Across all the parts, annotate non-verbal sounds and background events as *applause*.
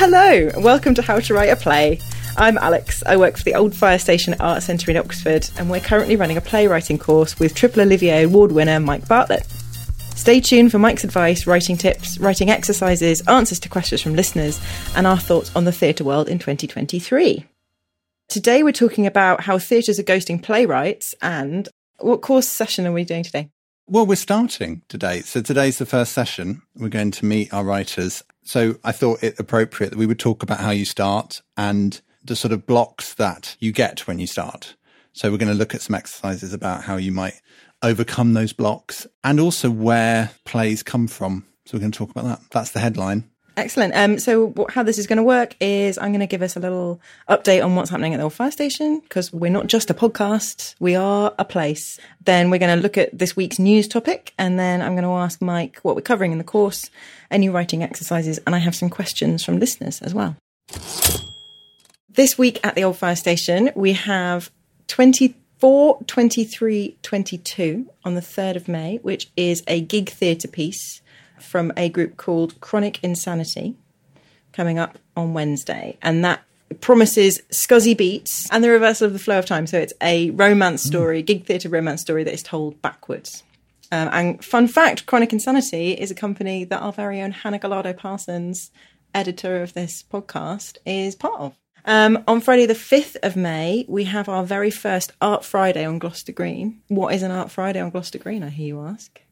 Hello, welcome to How to Write a Play. I'm Alex. I work for the Old Fire Station Art Centre in Oxford, and we're currently running a playwriting course with Triple Olivier Award winner Mike Bartlett. Stay tuned for Mike's advice, writing tips, writing exercises, answers to questions from listeners, and our thoughts on the theatre world in 2023. Today we're talking about how theatres are ghosting playwrights and what course session are we doing today? Well, we're starting today. So today's the first session. We're going to meet our writers. So I thought it appropriate that we would talk about how you start and the sort of blocks that you get when you start. So we're going to look at some exercises about how you might overcome those blocks and also where plays come from. So we're going to talk about that. That's the headline. Excellent. Um, so how this is going to work is I'm going to give us a little update on what's happening at the old fire station because we're not just a podcast, we are a place. Then we're going to look at this week's news topic, and then I'm going to ask Mike what we're covering in the course, any writing exercises, and I have some questions from listeners as well. This week at the old fire station, we have 24, 23, 22 on the 3rd of May, which is a gig theatre piece from a group called Chronic Insanity coming up on Wednesday. And that promises scuzzy beats and the reversal of the flow of time. So it's a romance story, gig theatre romance story that is told backwards. Um, and fun fact Chronic Insanity is a company that our very own Hannah Gallardo Parsons, editor of this podcast, is part of. Um, on Friday, the 5th of May, we have our very first Art Friday on Gloucester Green. What is an Art Friday on Gloucester Green, I hear you ask?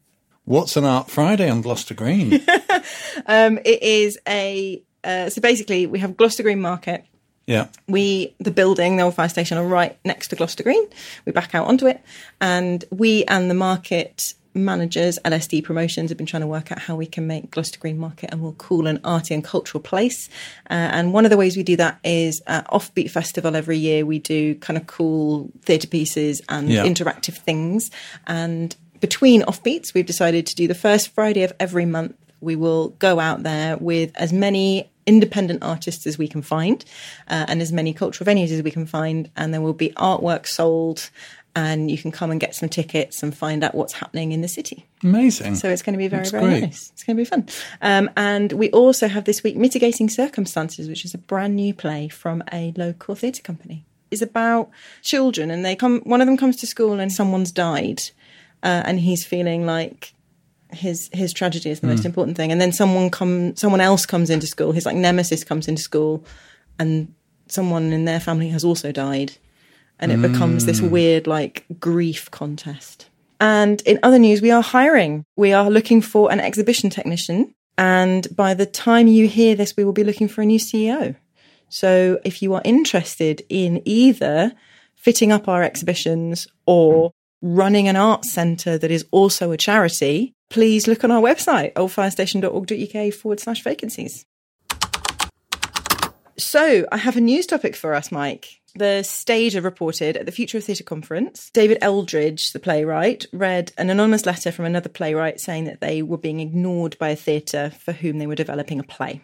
What's an Art Friday on Gloucester Green? *laughs* um, it is a uh, so basically we have Gloucester Green Market. Yeah. We the building, the old fire station, are right next to Gloucester Green. We back out onto it, and we and the market managers, LSD Promotions, have been trying to work out how we can make Gloucester Green Market a more cool and arty and cultural place. Uh, and one of the ways we do that is uh, Offbeat Festival every year. We do kind of cool theatre pieces and Yeah. interactive things. And between offbeats, we've decided to do the first Friday of every month. We will go out there with as many independent artists as we can find uh, and as many cultural venues as we can find. And there will be artwork sold, and you can come and get some tickets and find out what's happening in the city. Amazing. So it's going to be very, That's very great. nice. It's going to be fun. Um, and we also have this week Mitigating Circumstances, which is a brand new play from a local theatre company. It's about children, and they come. One of them comes to school, and someone's died, uh, and he's feeling like his his tragedy is the most important thing. And then someone come, someone else comes into school. His like nemesis comes into school, and someone in their family has also died, and it becomes this weird like grief contest. And in other news, we are hiring. We are looking for an exhibition technician. And by the time you hear this, we will be looking for a new CEO. So if you are interested in either fitting up our exhibitions or running an arts centre that is also a charity, please look on our website, oldfirestation.org.uk forward slash vacancies. So I have a news topic for us, Mike. The stage have reported at the Future of Theatre conference, David Eldridge, the playwright, read an anonymous letter from another playwright saying that they were being ignored by a theatre for whom they were developing a play.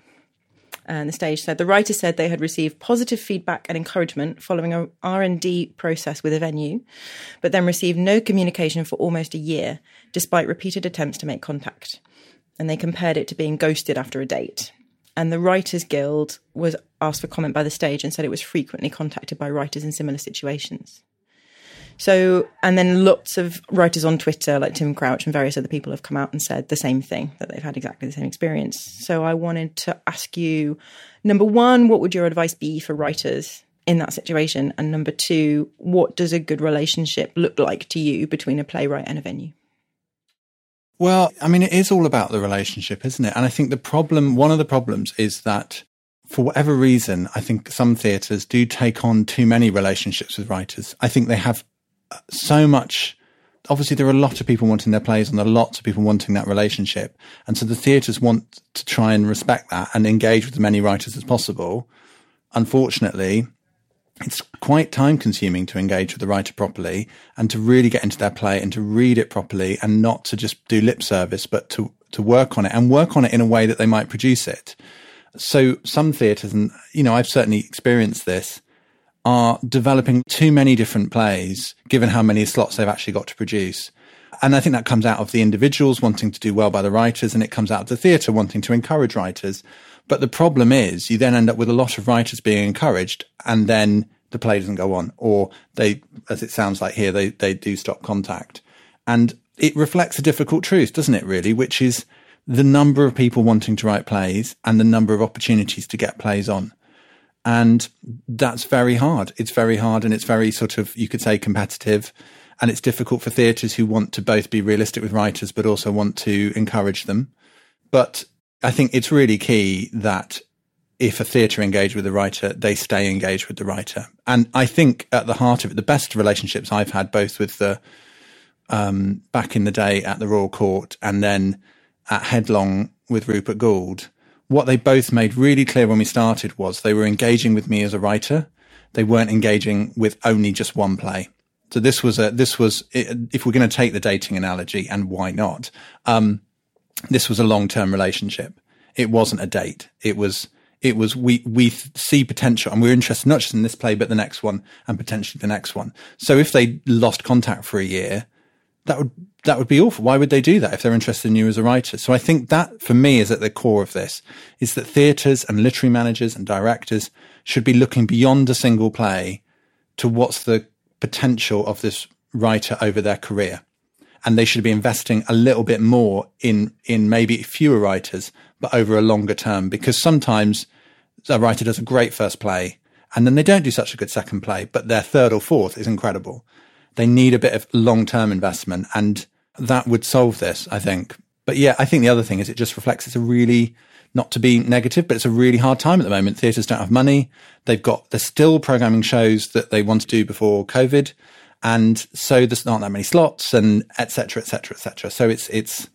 And the stage said the writer said they had received positive feedback and encouragement following a R&D process with a venue, but then received no communication for almost a year, despite repeated attempts to make contact. And they compared it to being ghosted after a date. And the Writers Guild was asked for comment by the stage and said it was frequently contacted by writers in similar situations. So, and then lots of writers on Twitter, like Tim Crouch and various other people, have come out and said the same thing that they've had exactly the same experience. So, I wanted to ask you number one, what would your advice be for writers in that situation? And number two, what does a good relationship look like to you between a playwright and a venue? Well, I mean, it is all about the relationship, isn't it? And I think the problem, one of the problems is that for whatever reason, I think some theatres do take on too many relationships with writers. I think they have so much. Obviously, there are a lot of people wanting their plays and a lot of people wanting that relationship. And so the theatres want to try and respect that and engage with as many writers as possible. Unfortunately, it's quite time consuming to engage with the writer properly and to really get into their play and to read it properly and not to just do lip service, but to, to work on it and work on it in a way that they might produce it. So some theatres, and you know, I've certainly experienced this, are developing too many different plays given how many slots they've actually got to produce. And I think that comes out of the individuals wanting to do well by the writers and it comes out of the theatre wanting to encourage writers. But the problem is you then end up with a lot of writers being encouraged and then the play doesn't go on or they, as it sounds like here, they, they do stop contact. And it reflects a difficult truth, doesn't it really? Which is the number of people wanting to write plays and the number of opportunities to get plays on. And that's very hard. It's very hard and it's very sort of, you could say competitive and it's difficult for theatres who want to both be realistic with writers, but also want to encourage them. But I think it's really key that if a theatre engage with a writer, they stay engaged with the writer. And I think at the heart of it, the best relationships I've had, both with the um, back in the day at the Royal Court and then at Headlong with Rupert Goold, what they both made really clear when we started was they were engaging with me as a writer. They weren't engaging with only just one play. So this was a, this was, if we're going to take the dating analogy and why not? Um, this was a long-term relationship. It wasn't a date. It was, it was, we, we see potential and we're interested not just in this play, but the next one and potentially the next one. So if they lost contact for a year, that would that would be awful. Why would they do that if they're interested in you as a writer? So I think that for me is at the core of this is that theatres and literary managers and directors should be looking beyond a single play to what's the potential of this writer over their career. And they should be investing a little bit more in, in maybe fewer writers, but over a longer term, because sometimes a writer does a great first play and then they don't do such a good second play, but their third or fourth is incredible. They need a bit of long term investment and that would solve this, I think. But yeah, I think the other thing is it just reflects it's a really, not to be negative, but it's a really hard time at the moment. Theatres don't have money. They've got, they're still programming shows that they want to do before COVID. And so there's not that many slots and et cetera, et cetera, et cetera. So it's, it's,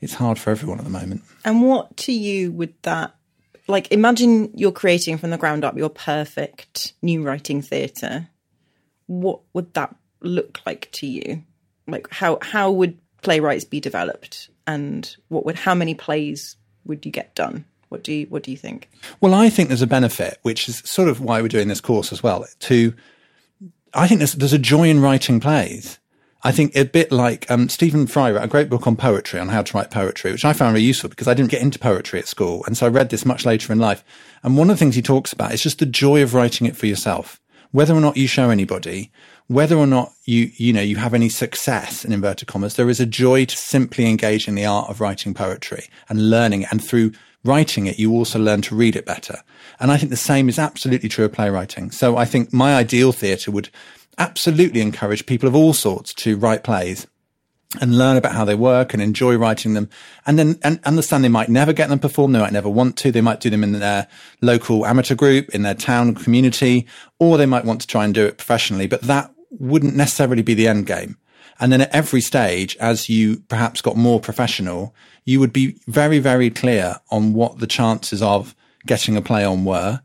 it's hard for everyone at the moment. And what to you would that, like, imagine you're creating from the ground up your perfect new writing theatre. What would that look like to you? Like how how would playwrights be developed, and what would how many plays would you get done? What do you what do you think? Well, I think there's a benefit, which is sort of why we're doing this course as well. To I think there's there's a joy in writing plays. I think a bit like um, Stephen Fry wrote a great book on poetry, on how to write poetry, which I found really useful because I didn't get into poetry at school. And so I read this much later in life. And one of the things he talks about is just the joy of writing it for yourself whether or not you show anybody, whether or not you, you know, you have any success in inverted commas, there is a joy to simply engage in the art of writing poetry and learning. And through writing it, you also learn to read it better. And I think the same is absolutely true of playwriting. So I think my ideal theatre would absolutely encourage people of all sorts to write plays and learn about how they work and enjoy writing them and then and understand they might never get them performed. They might never want to. They might do them in their local amateur group, in their town community, or they might want to try and do it professionally, but that wouldn't necessarily be the end game. And then at every stage, as you perhaps got more professional, you would be very, very clear on what the chances of getting a play on were.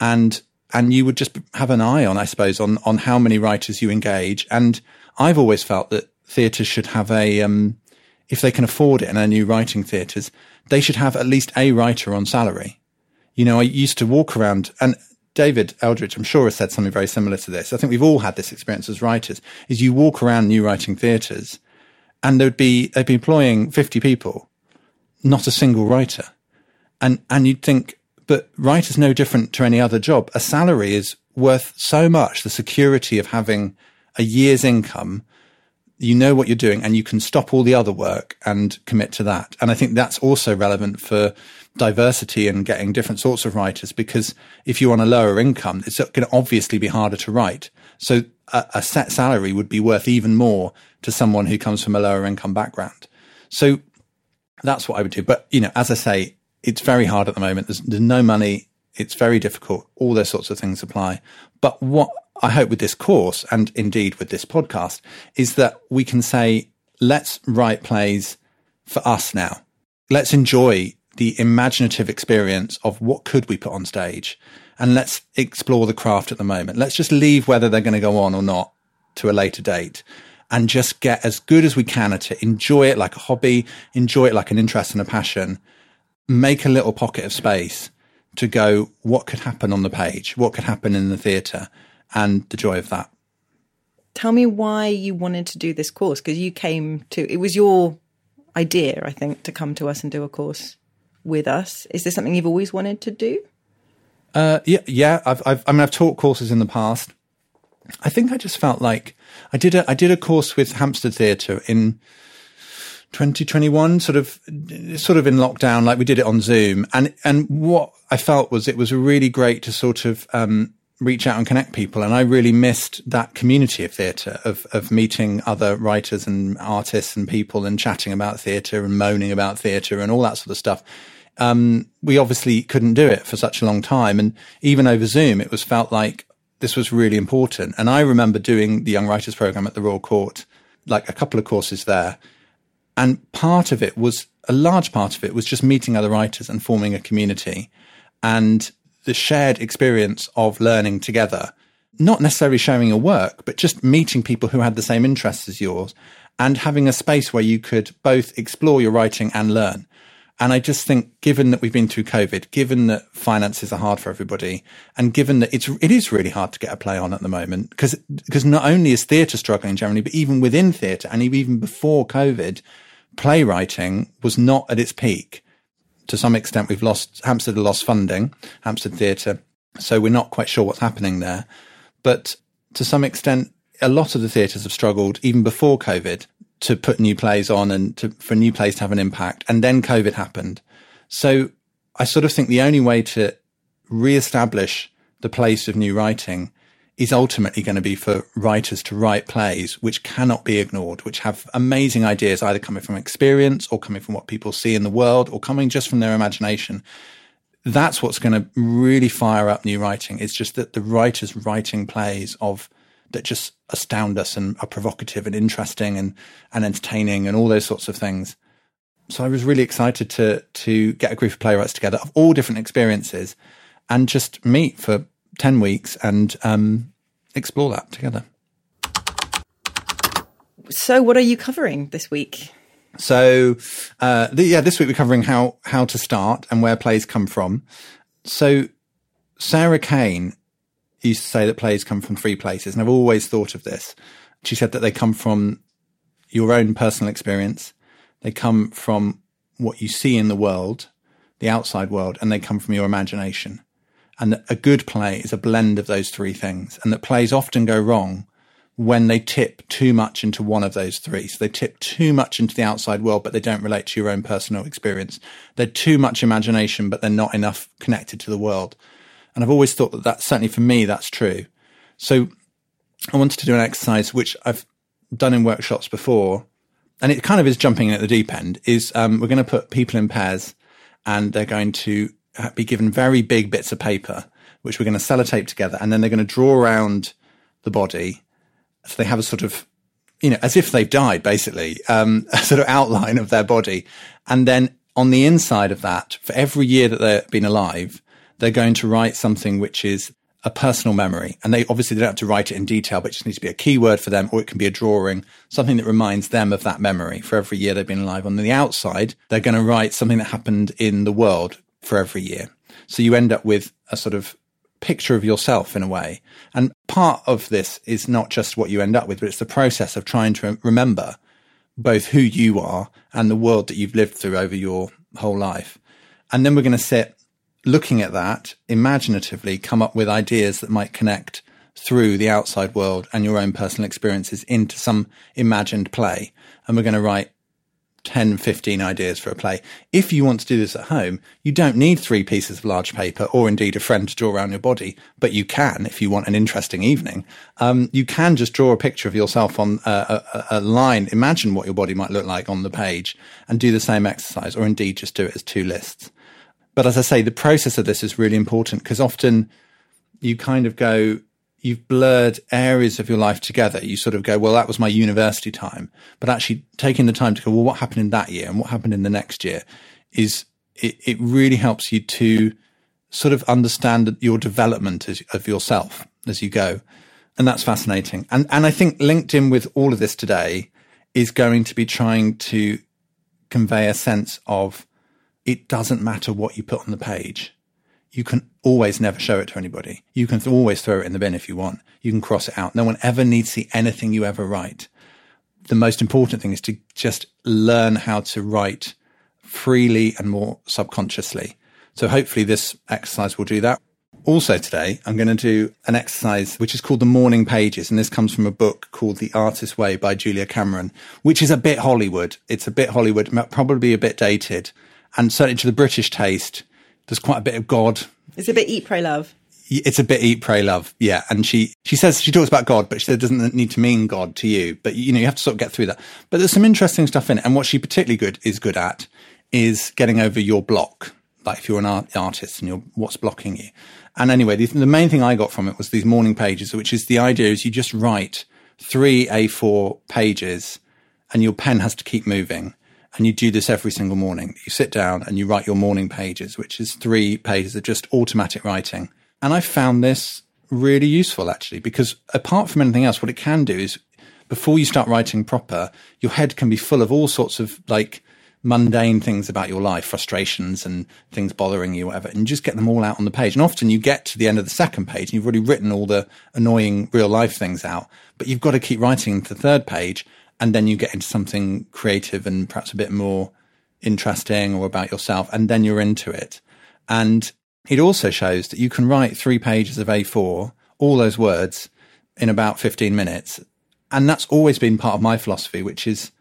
And, and you would just have an eye on, I suppose, on, on how many writers you engage. And I've always felt that theatres should have a, um, if they can afford it in their new writing theatres, they should have at least a writer on salary. You know, I used to walk around and David Eldridge, I'm sure has said something very similar to this. I think we've all had this experience as writers is you walk around new writing theatres and there'd be, they'd be employing 50 people, not a single writer. And, and you'd think, but writer's no different to any other job. A salary is worth so much. The security of having a year's income you know what you're doing and you can stop all the other work and commit to that. And I think that's also relevant for diversity and getting different sorts of writers because if you're on a lower income, it's going to obviously be harder to write. So a, a set salary would be worth even more to someone who comes from a lower income background. So that's what I would do. But, you know, as I say, it's very hard at the moment. There's, there's no money. It's very difficult. All those sorts of things apply. But what I hope with this course and indeed with this podcast is that we can say, let's write plays for us now. Let's enjoy the imaginative experience of what could we put on stage and let's explore the craft at the moment. Let's just leave whether they're going to go on or not to a later date and just get as good as we can at it. Enjoy it like a hobby, enjoy it like an interest and a passion. Make a little pocket of space to go, what could happen on the page? What could happen in the theatre? and the joy of that. Tell me why you wanted to do this course because you came to it was your idea, I think, to come to us and do a course. With us. Is this something you've always wanted to do? Uh, yeah, yeah. I've, I've, I mean, I've taught courses in the past. I think I just felt like I did a, I did a course with Hampstead Theatre in 2021, sort of, sort of in lockdown, like we did it on Zoom. And, and what I felt was it was really great to sort of, um, reach out and connect people. And I really missed that community of theatre, of, of meeting other writers and artists and people and chatting about theatre and moaning about theatre and all that sort of stuff. Um, we obviously couldn't do it for such a long time. And even over Zoom, it was felt like this was really important. And I remember doing the Young Writers Program at the Royal Court, like a couple of courses there. And part of it was a large part of it was just meeting other writers and forming a community. And the shared experience of learning together, not necessarily sharing your work, but just meeting people who had the same interests as yours and having a space where you could both explore your writing and learn. And I just think, given that we've been through COVID, given that finances are hard for everybody, and given that it's it is really hard to get a play on at the moment, because because not only is theatre struggling generally, but even within theatre and even before COVID, playwriting was not at its peak to some extent, we've lost Hampstead lost funding, Hampstead Theatre, so we're not quite sure what's happening there. But to some extent, a lot of the theatres have struggled even before COVID to put new plays on and to, for new plays to have an impact. And then COVID happened. So I sort of think the only way to re-establish the place of new writing is ultimately going to be for writers to write plays which cannot be ignored, which have amazing ideas either coming from experience or coming from what people see in the world or coming just from their imagination. That's what's going to really fire up new writing. It's just that the writers writing plays of that just astound us and are provocative and interesting and, and entertaining and all those sorts of things. So I was really excited to to get a group of playwrights together of all different experiences and just meet for 10 weeks and um, explore that together. So, what are you covering this week? So, uh, the, yeah, this week we're covering how how to start and where plays come from. So, Sarah Kane used to say that plays come from three places, and I've always thought of this. She said that they come from your own personal experience, they come from what you see in the world, the outside world, and they come from your imagination and a good play is a blend of those three things and that plays often go wrong when they tip too much into one of those three. So they tip too much into the outside world, but they don't relate to your own personal experience. They're too much imagination, but they're not enough connected to the world. And I've always thought that that certainly for me, that's true. So I wanted to do an exercise, which I've done in workshops before. And it kind of is jumping in at the deep end is, um, we're going to put people in pairs and they're going to be given very big bits of paper, which we're going to sellotape together, and then they're going to draw around the body. So they have a sort of, you know, as if they've died, basically, um, *laughs* a sort of outline of their body. And then on the inside of that, for every year that they've been alive, they're going to write something which is a personal memory. And they obviously they don't have to write it in detail, but it just needs to be a keyword for them, or it can be a drawing, something that reminds them of that memory for every year they've been alive. On the outside, they're going to write something that happened in the world for every year. So you end up with a sort of picture of yourself in a way. And part of this is not just what you end up with, but it's the process of trying to remember both who you are and the world that you've lived through over your whole life. And then we're going to sit looking at that imaginatively, come up with ideas that might connect through the outside world and your own personal experiences into some imagined play. And we're going to write 10, 15 ideas for a play. If you want to do this at home, you don't need three pieces of large paper or indeed a friend to draw around your body, but you can if you want an interesting evening. Um, you can just draw a picture of yourself on a, a, a, line, imagine what your body might look like on the page and do the same exercise or indeed just do it as two lists. But as I say, the process of this is really important because often you kind of go, you've blurred areas of your life together. You sort of go, well, that was my university time, but actually taking the time to go, well, what happened in that year and what happened in the next year is it, it really helps you to sort of understand your development as, of yourself as you go. And that's fascinating. And, and I think linked in with all of this today is going to be trying to convey a sense of it doesn't matter what you put on the page you can always never show it to anybody. You can always throw it in the bin if you want. You can cross it out. No one ever needs to see anything you ever write. The most important thing is to just learn how to write freely and more subconsciously. So hopefully this exercise will do that. Also today, I'm going to do an exercise which is called the morning pages. And this comes from a book called The Artist's Way by Julia Cameron, which is a bit Hollywood. It's a bit Hollywood, probably a bit dated. And certainly to the British taste, there's quite a bit of God. It's a bit eat, pray, love. It's a bit eat, pray, love. Yeah. And she, she says, she talks about God, but she doesn't need to mean God to you. But you know, you have to sort of get through that. But there's some interesting stuff in it. And what she particularly good is good at is getting over your block. Like if you're an art, artist and you're, what's blocking you. And anyway, the, the main thing I got from it was these morning pages, which is the idea is you just write three A4 pages and your pen has to keep moving. And you do this every single morning. You sit down and you write your morning pages, which is three pages of just automatic writing. And I found this really useful actually, because apart from anything else, what it can do is before you start writing proper, your head can be full of all sorts of like mundane things about your life, frustrations and things bothering you, whatever, and just get them all out on the page. And often you get to the end of the second page and you've already written all the annoying real life things out, but you've got to keep writing the third page and then you get into something creative and perhaps a bit more interesting or about yourself, and then you're into it. And it also shows that you can write three pages of A4, all those words in about 15 minutes. And that's always been part of my philosophy, which is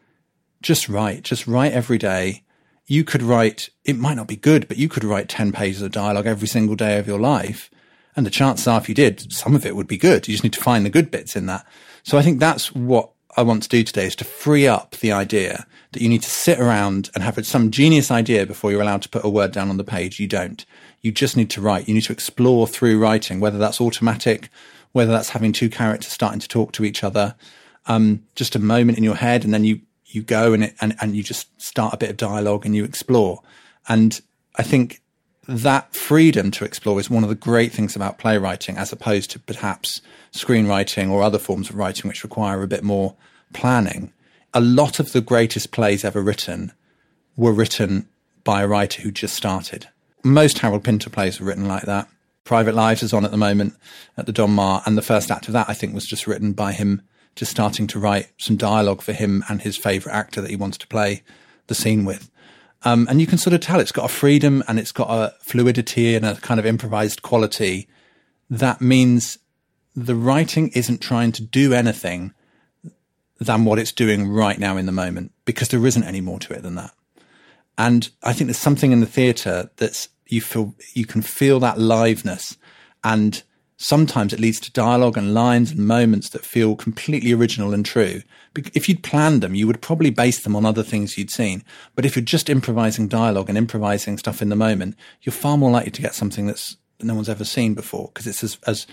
just write, just write every day. You could write, it might not be good, but you could write 10 pages of dialogue every single day of your life. And the chances are, if you did, some of it would be good. You just need to find the good bits in that. So I think that's what I want to do today is to free up the idea that you need to sit around and have some genius idea before you're allowed to put a word down on the page. You don't. You just need to write. You need to explore through writing, whether that's automatic, whether that's having two characters starting to talk to each other, um, just a moment in your head, and then you you go and, it, and and you just start a bit of dialogue and you explore. And I think that freedom to explore is one of the great things about playwriting, as opposed to perhaps screenwriting or other forms of writing which require a bit more planning. A lot of the greatest plays ever written were written by a writer who just started. Most Harold Pinter plays are written like that. Private Lives is on at the moment at the Donmar, and the first act of that I think was just written by him just starting to write some dialogue for him and his favourite actor that he wants to play the scene with. Um, and you can sort of tell it's got a freedom and it's got a fluidity and a kind of improvised quality that means the writing isn't trying to do anything than what it's doing right now in the moment because there isn't any more to it than that. And I think there's something in the theatre that's you feel you can feel that liveness and sometimes it leads to dialogue and lines and moments that feel completely original and true. If you'd planned them, you would probably base them on other things you'd seen. But if you're just improvising dialogue and improvising stuff in the moment, you're far more likely to get something that's that no one's ever seen before because it's as, as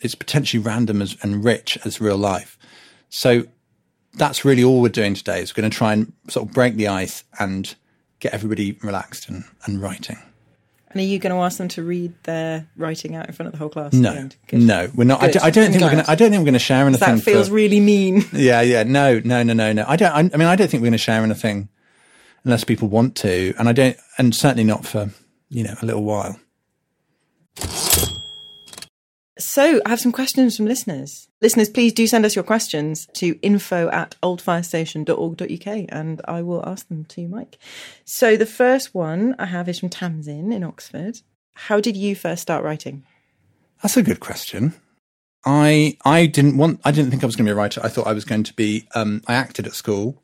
it's potentially random as, and rich as real life. So that's really all we're doing today is we're going to try and sort of break the ice and get everybody relaxed and, and writing. And are you going to ask them to read their writing out in front of the whole class? No, no, we're not. I, do, I, don't think we're going to. I don't think we're going to share anything. That feels for, really mean. *laughs* Yeah, yeah. No, no, no, no, no. I don't. I, I mean, I don't think we're going to share anything unless people want to, and I don't, and certainly not for you know a little while. So I have some questions from listeners. Listeners, please do send us your questions to info at oldfirestation.org.uk and I will ask them to you, Mike. So the first one I have is from Tamsin in Oxford. How did you first start writing? That's a good question. I I didn't want I didn't think I was going to be a writer. I thought I was going to be um, I acted at school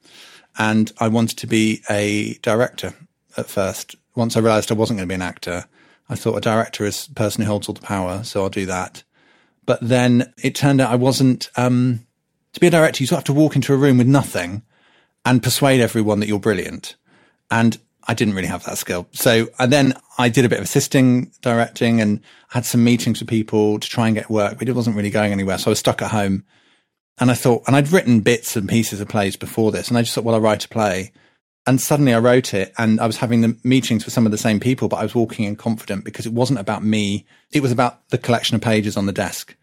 and I wanted to be a director at first. Once I realized I wasn't going to be an actor, I thought a director is the person who holds all the power, so I'll do that. But then it turned out I wasn't, um, to be a director, you sort of have to walk into a room with nothing and persuade everyone that you're brilliant. And I didn't really have that skill. So, and then I did a bit of assisting directing and had some meetings with people to try and get work, but it wasn't really going anywhere. So I was stuck at home and I thought, and I'd written bits and pieces of plays before this. And I just thought, well, I'll write a play. And suddenly I wrote it and I was having the meetings with some of the same people, but I was walking in confident because it wasn't about me. It was about the collection of pages on the desk.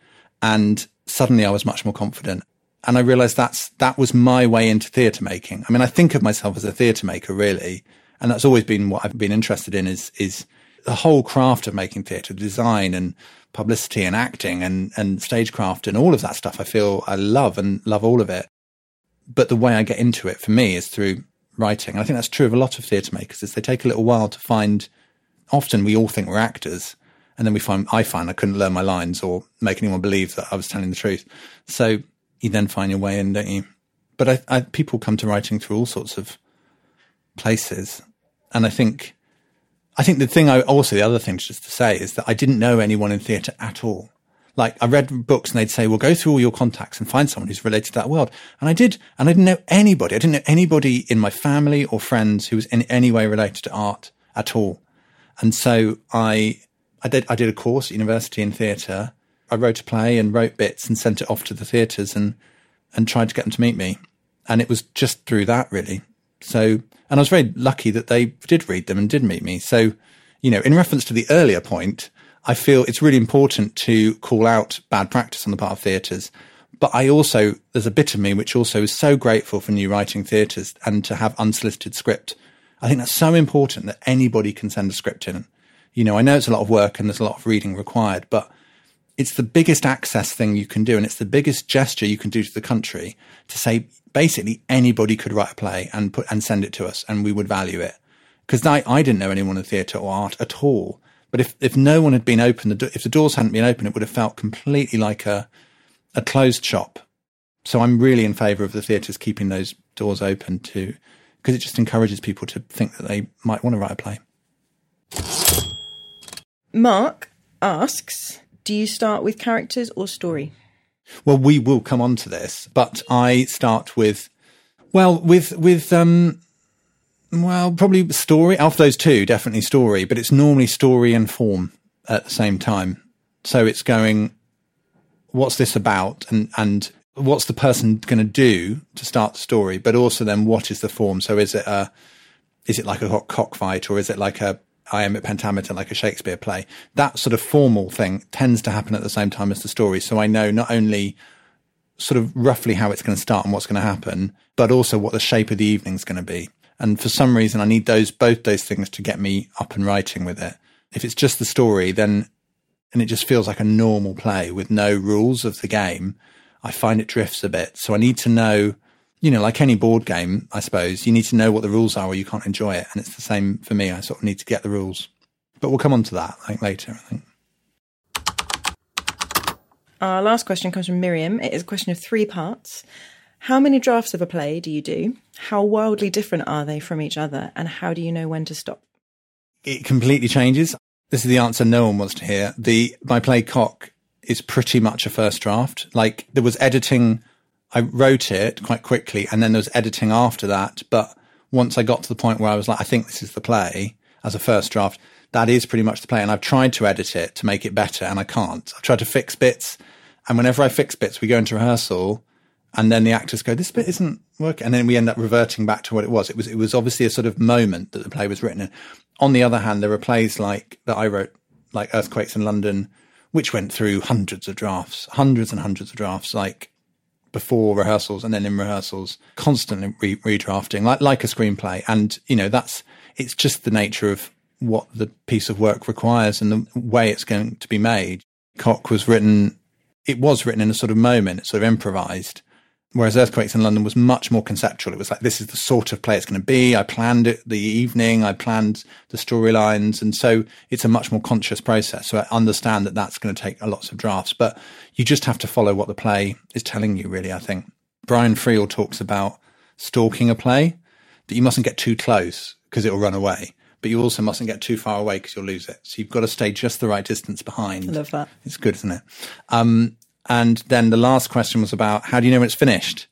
And suddenly I was much more confident. And I realized that's, that was my way into theatre making. I mean, I think of myself as a theatre maker, really. And that's always been what I've been interested in is, is the whole craft of making theatre, design and publicity and acting and, and stagecraft and all of that stuff. I feel I love and love all of it. But the way I get into it for me is through writing. And I think that's true of a lot of theatre makers is they take a little while to find, often we all think we're actors and then we find, I find I couldn't learn my lines or make anyone believe that I was telling the truth. So you then find your way in, don't you? But I, I, people come to writing through all sorts of places. And I think, I think the thing I also, the other thing just to say is that I didn't know anyone in theatre at all. Like I read books and they'd say, well, go through all your contacts and find someone who's related to that world. And I did. And I didn't know anybody. I didn't know anybody in my family or friends who was in any way related to art at all. And so I I did I did a course at university in theatre. I wrote a play and wrote bits and sent it off to the theatres and and tried to get them to meet me. And it was just through that really. So and I was very lucky that they did read them and did meet me. So, you know, in reference to the earlier point, I feel it's really important to call out bad practice on the part of theatres. But I also, there's a bit of me which also is so grateful for new writing theatres and to have unsolicited script. I think that's so important that anybody can send a script in you know, I know it's a lot of work and there's a lot of reading required, but it's the biggest access thing you can do. And it's the biggest gesture you can do to the country to say basically anybody could write a play and put and send it to us and we would value it. Because I, I didn't know anyone in theatre or art at all. But if, if no one had been open, the, if the doors hadn't been open, it would have felt completely like a, a closed shop. So I'm really in favour of the theatres keeping those doors open to, because it just encourages people to think that they might want to write a play. Mark asks, do you start with characters or story? Well, we will come on to this, but I start with, well, with, with, um, well, probably story. Of those two, definitely story, but it's normally story and form at the same time. So it's going, what's this about? And, and what's the person going to do to start the story? But also then what is the form? So is it a, is it like a cockfight or is it like a I am a iambic pentameter like a Shakespeare play. That sort of formal thing tends to happen at the same time as the story. So I know not only sort of roughly how it's going to start and what's going to happen, but also what the shape of the evening is going to be. And for some reason, I need those, both those things to get me up and writing with it. If it's just the story, then, and it just feels like a normal play with no rules of the game, I find it drifts a bit. So I need to know you know, like any board game, I suppose, you need to know what the rules are or you can't enjoy it. And it's the same for me. I sort of need to get the rules. But we'll come on to that like later, I think. Our last question comes from Miriam. It is a question of three parts. How many drafts of a play do you do? How wildly different are they from each other? And how do you know when to stop? It completely changes. This is the answer no one wants to hear. The my play cock is pretty much a first draft. Like there was editing I wrote it quite quickly and then there was editing after that. But once I got to the point where I was like, I think this is the play as a first draft, that is pretty much the play. And I've tried to edit it to make it better and I can't. I've tried to fix bits. And whenever I fix bits, we go into rehearsal and then the actors go, this bit isn't working. And then we end up reverting back to what it was. It was, it was obviously a sort of moment that the play was written in. On the other hand, there are plays like that I wrote, like Earthquakes in London, which went through hundreds of drafts, hundreds and hundreds of drafts. Like before rehearsals and then in rehearsals, constantly re- redrafting, like like a screenplay. And you know, that's it's just the nature of what the piece of work requires and the way it's going to be made. Cock was written; it was written in a sort of moment, sort of improvised. Whereas Earthquakes in London was much more conceptual. It was like, this is the sort of play it's going to be. I planned it the evening. I planned the storylines. And so it's a much more conscious process. So I understand that that's going to take lots of drafts, but you just have to follow what the play is telling you, really, I think. Brian Friel talks about stalking a play, that you mustn't get too close because it'll run away. But you also mustn't get too far away because you'll lose it. So you've got to stay just the right distance behind. I love that. It's good, isn't it? Um, and then the last question was about how do you know when it's finished?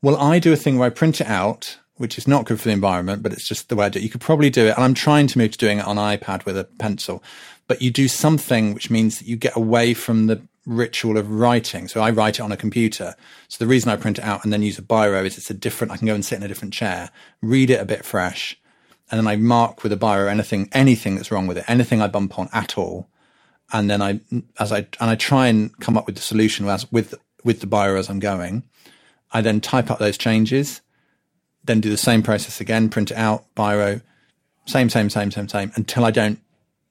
Well, I do a thing where I print it out, which is not good for the environment, but it's just the way I do it. You could probably do it. And I'm trying to move to doing it on iPad with a pencil, but you do something which means that you get away from the ritual of writing. So I write it on a computer. So the reason I print it out and then use a biro is it's a different, I can go and sit in a different chair, read it a bit fresh. And then I mark with a biro anything, anything that's wrong with it, anything I bump on at all and then I as I and I try and come up with the solution as with with the biro as I'm going. I then type up those changes, then do the same process again, print it out, biro, same, same, same, same, same, until I don't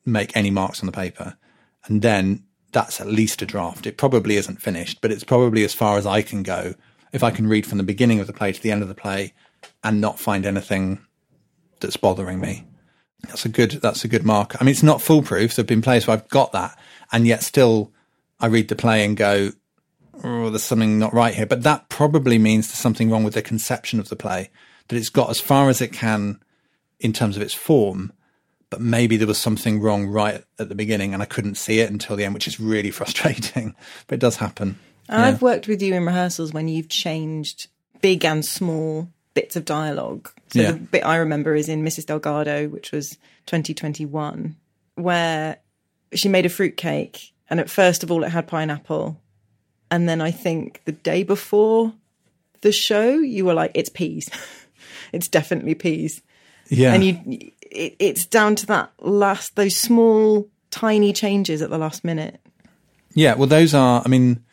make any marks on the paper, and then that's at least a draft. It probably isn't finished, but it's probably as far as I can go if I can read from the beginning of the play to the end of the play and not find anything that's bothering me. That's a good, that's a good mark. I mean, it's not foolproof. There've been plays where I've got that and yet still I read the play and go, oh, there's something not right here. But that probably means there's something wrong with the conception of the play, that it's got as far as it can in terms of its form, but maybe there was something wrong right at the beginning and I couldn't see it until the end, which is really *laughs* frustrating. but it does happen. And yeah. I've worked with you in rehearsals when you've changed big and small bits of dialogue. So yeah. the bit I remember is in Mrs. Delgado, which was 2021, where she made a fruit cake and at first of all it had pineapple and then I think the day before the show you were like it's peas. *laughs* it's definitely peas. Yeah. And you it, it's down to that last those small tiny changes at the last minute. Yeah, well those are I mean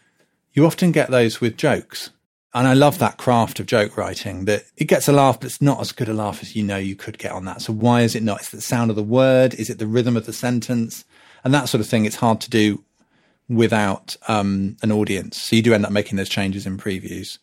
you often get those with jokes. And I love that craft of joke writing that it gets a laugh, but it's not as good a laugh as you know you could get on that. So why is it not? Is it the sound of the word? Is it the rhythm of the sentence? And that sort of thing, it's hard to do without um, an audience. So you do end up making those changes in previews.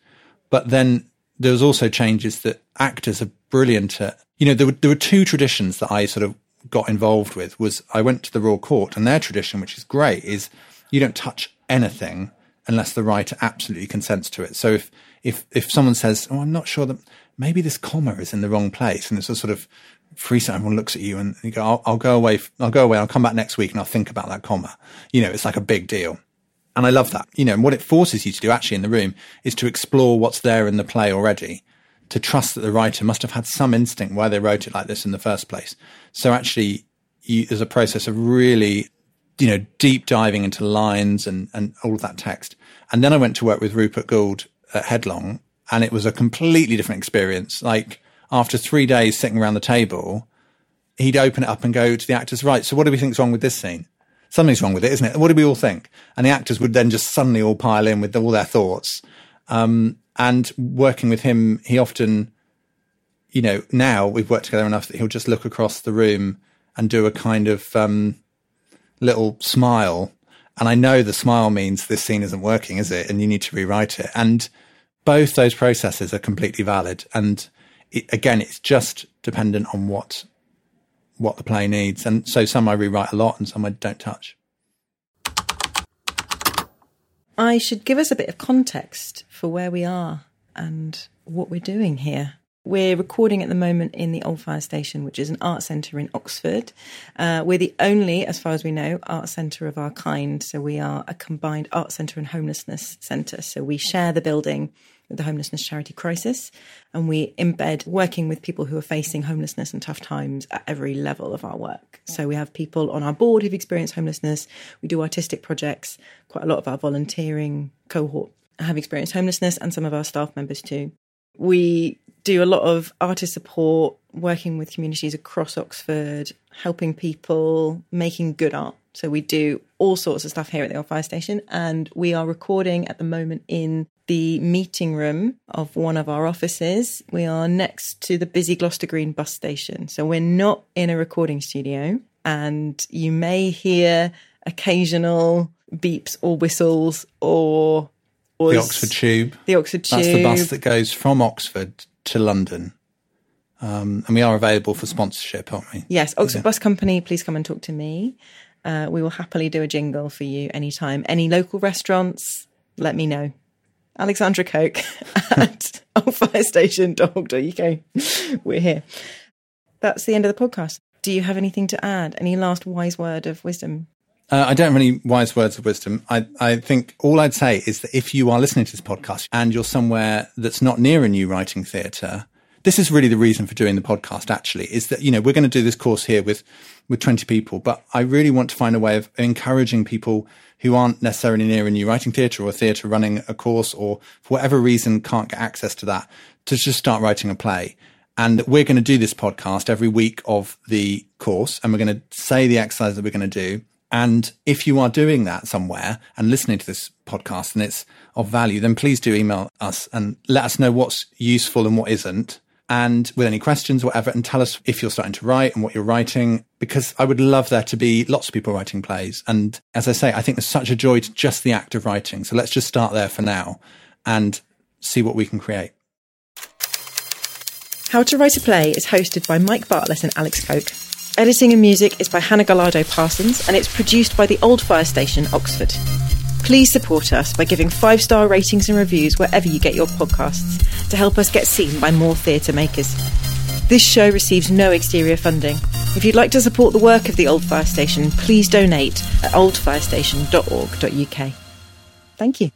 But then there's also changes that actors are brilliant at. You know, there were, there were two traditions that I sort of got involved with was I went to the Royal Court and their tradition, which is great, is you don't touch anything unless the writer absolutely consents to it. So if if if someone says, "Oh, I'm not sure that maybe this comma is in the wrong place," and it's a sort of free set, everyone looks at you and you go, I'll, "I'll go away. I'll go away. I'll come back next week and I'll think about that comma." You know, it's like a big deal. And I love that. You know, and what it forces you to do actually in the room is to explore what's there in the play already, to trust that the writer must have had some instinct why they wrote it like this in the first place. So actually, you, there's a process of really you know, deep diving into lines and, and all of that text. And then I went to work with Rupert Goold at Headlong and it was a completely different experience. Like after three days sitting around the table, he'd open it up and go to the actors, right. So what do we think's wrong with this scene? Something's wrong with it, isn't it? What do we all think? And the actors would then just suddenly all pile in with all their thoughts. Um, and working with him, he often, you know, now we've worked together enough that he'll just look across the room and do a kind of, um, little smile. And I know the smile means this scene isn't working, is it? And you need to rewrite it. And both those processes are completely valid. And it, again, it's just dependent on what what the play needs. And so some I rewrite a lot and some I don't touch. I should give us a bit of context for where we are and what we're doing here. We're recording at the moment in the Old Fire Station, which is an art centre in Oxford. Uh, we're the only, as far as we know, art centre of our kind. So we are a combined art centre and homelessness centre. So we share the building with the Homelessness Charity Crisis, and we embed working with people who are facing homelessness and tough times at every level of our work. So we have people on our board who've experienced homelessness. We do artistic projects. Quite a lot of our volunteering cohort have experienced homelessness, and some of our staff members too. We do a lot of artist support, working with communities across Oxford, helping people, making good art. So we do all sorts of stuff here at the Old Fire Station, and we are recording at the moment in the meeting room of one of our offices. We are next to the busy Gloucester Green bus station, so we're not in a recording studio, and you may hear occasional beeps or whistles or the Oxford Tube. The Oxford Tube. That's the bus that goes from Oxford to London. Um, and we are available for sponsorship, aren't we? Yes, Oxford yeah. Bus Company, please come and talk to me. Uh, we will happily do a jingle for you anytime. Any local restaurants, let me know. Alexandra Coke *laughs* at oldfirestation.org.uk. We're here. That's the end of the podcast. Do you have anything to add? Any last wise word of wisdom? Uh, I don't have any wise words of wisdom. I, I think all I'd say is that if you are listening to this podcast and you're somewhere that's not near a new writing theatre, this is really the reason for doing the podcast actually is that, you know, we're going to do this course here with, with 20 people, but I really want to find a way of encouraging people who aren't necessarily near a new writing theatre or a theatre running a course or for whatever reason can't get access to that to just start writing a play. And we're going to do this podcast every week of the course and we're going to say the exercise that we're going to do and if you are doing that somewhere and listening to this podcast and it's of value, then please do email us and let us know what's useful and what isn't. And with any questions, whatever, and tell us if you're starting to write and what you're writing, because I would love there to be lots of people writing plays. And as I say, I think there's such a joy to just the act of writing. So let's just start there for now and see what we can create. How to Write a Play is hosted by Mike Bartlett and Alex Coke. Editing and music is by Hannah Gallardo Parsons, and it's produced by the Old Fire Station, Oxford. Please support us by giving five star ratings and reviews wherever you get your podcasts to help us get seen by more theatre makers. This show receives no exterior funding. If you'd like to support the work of the Old Fire Station, please donate at oldfirestation.org.uk. Thank you.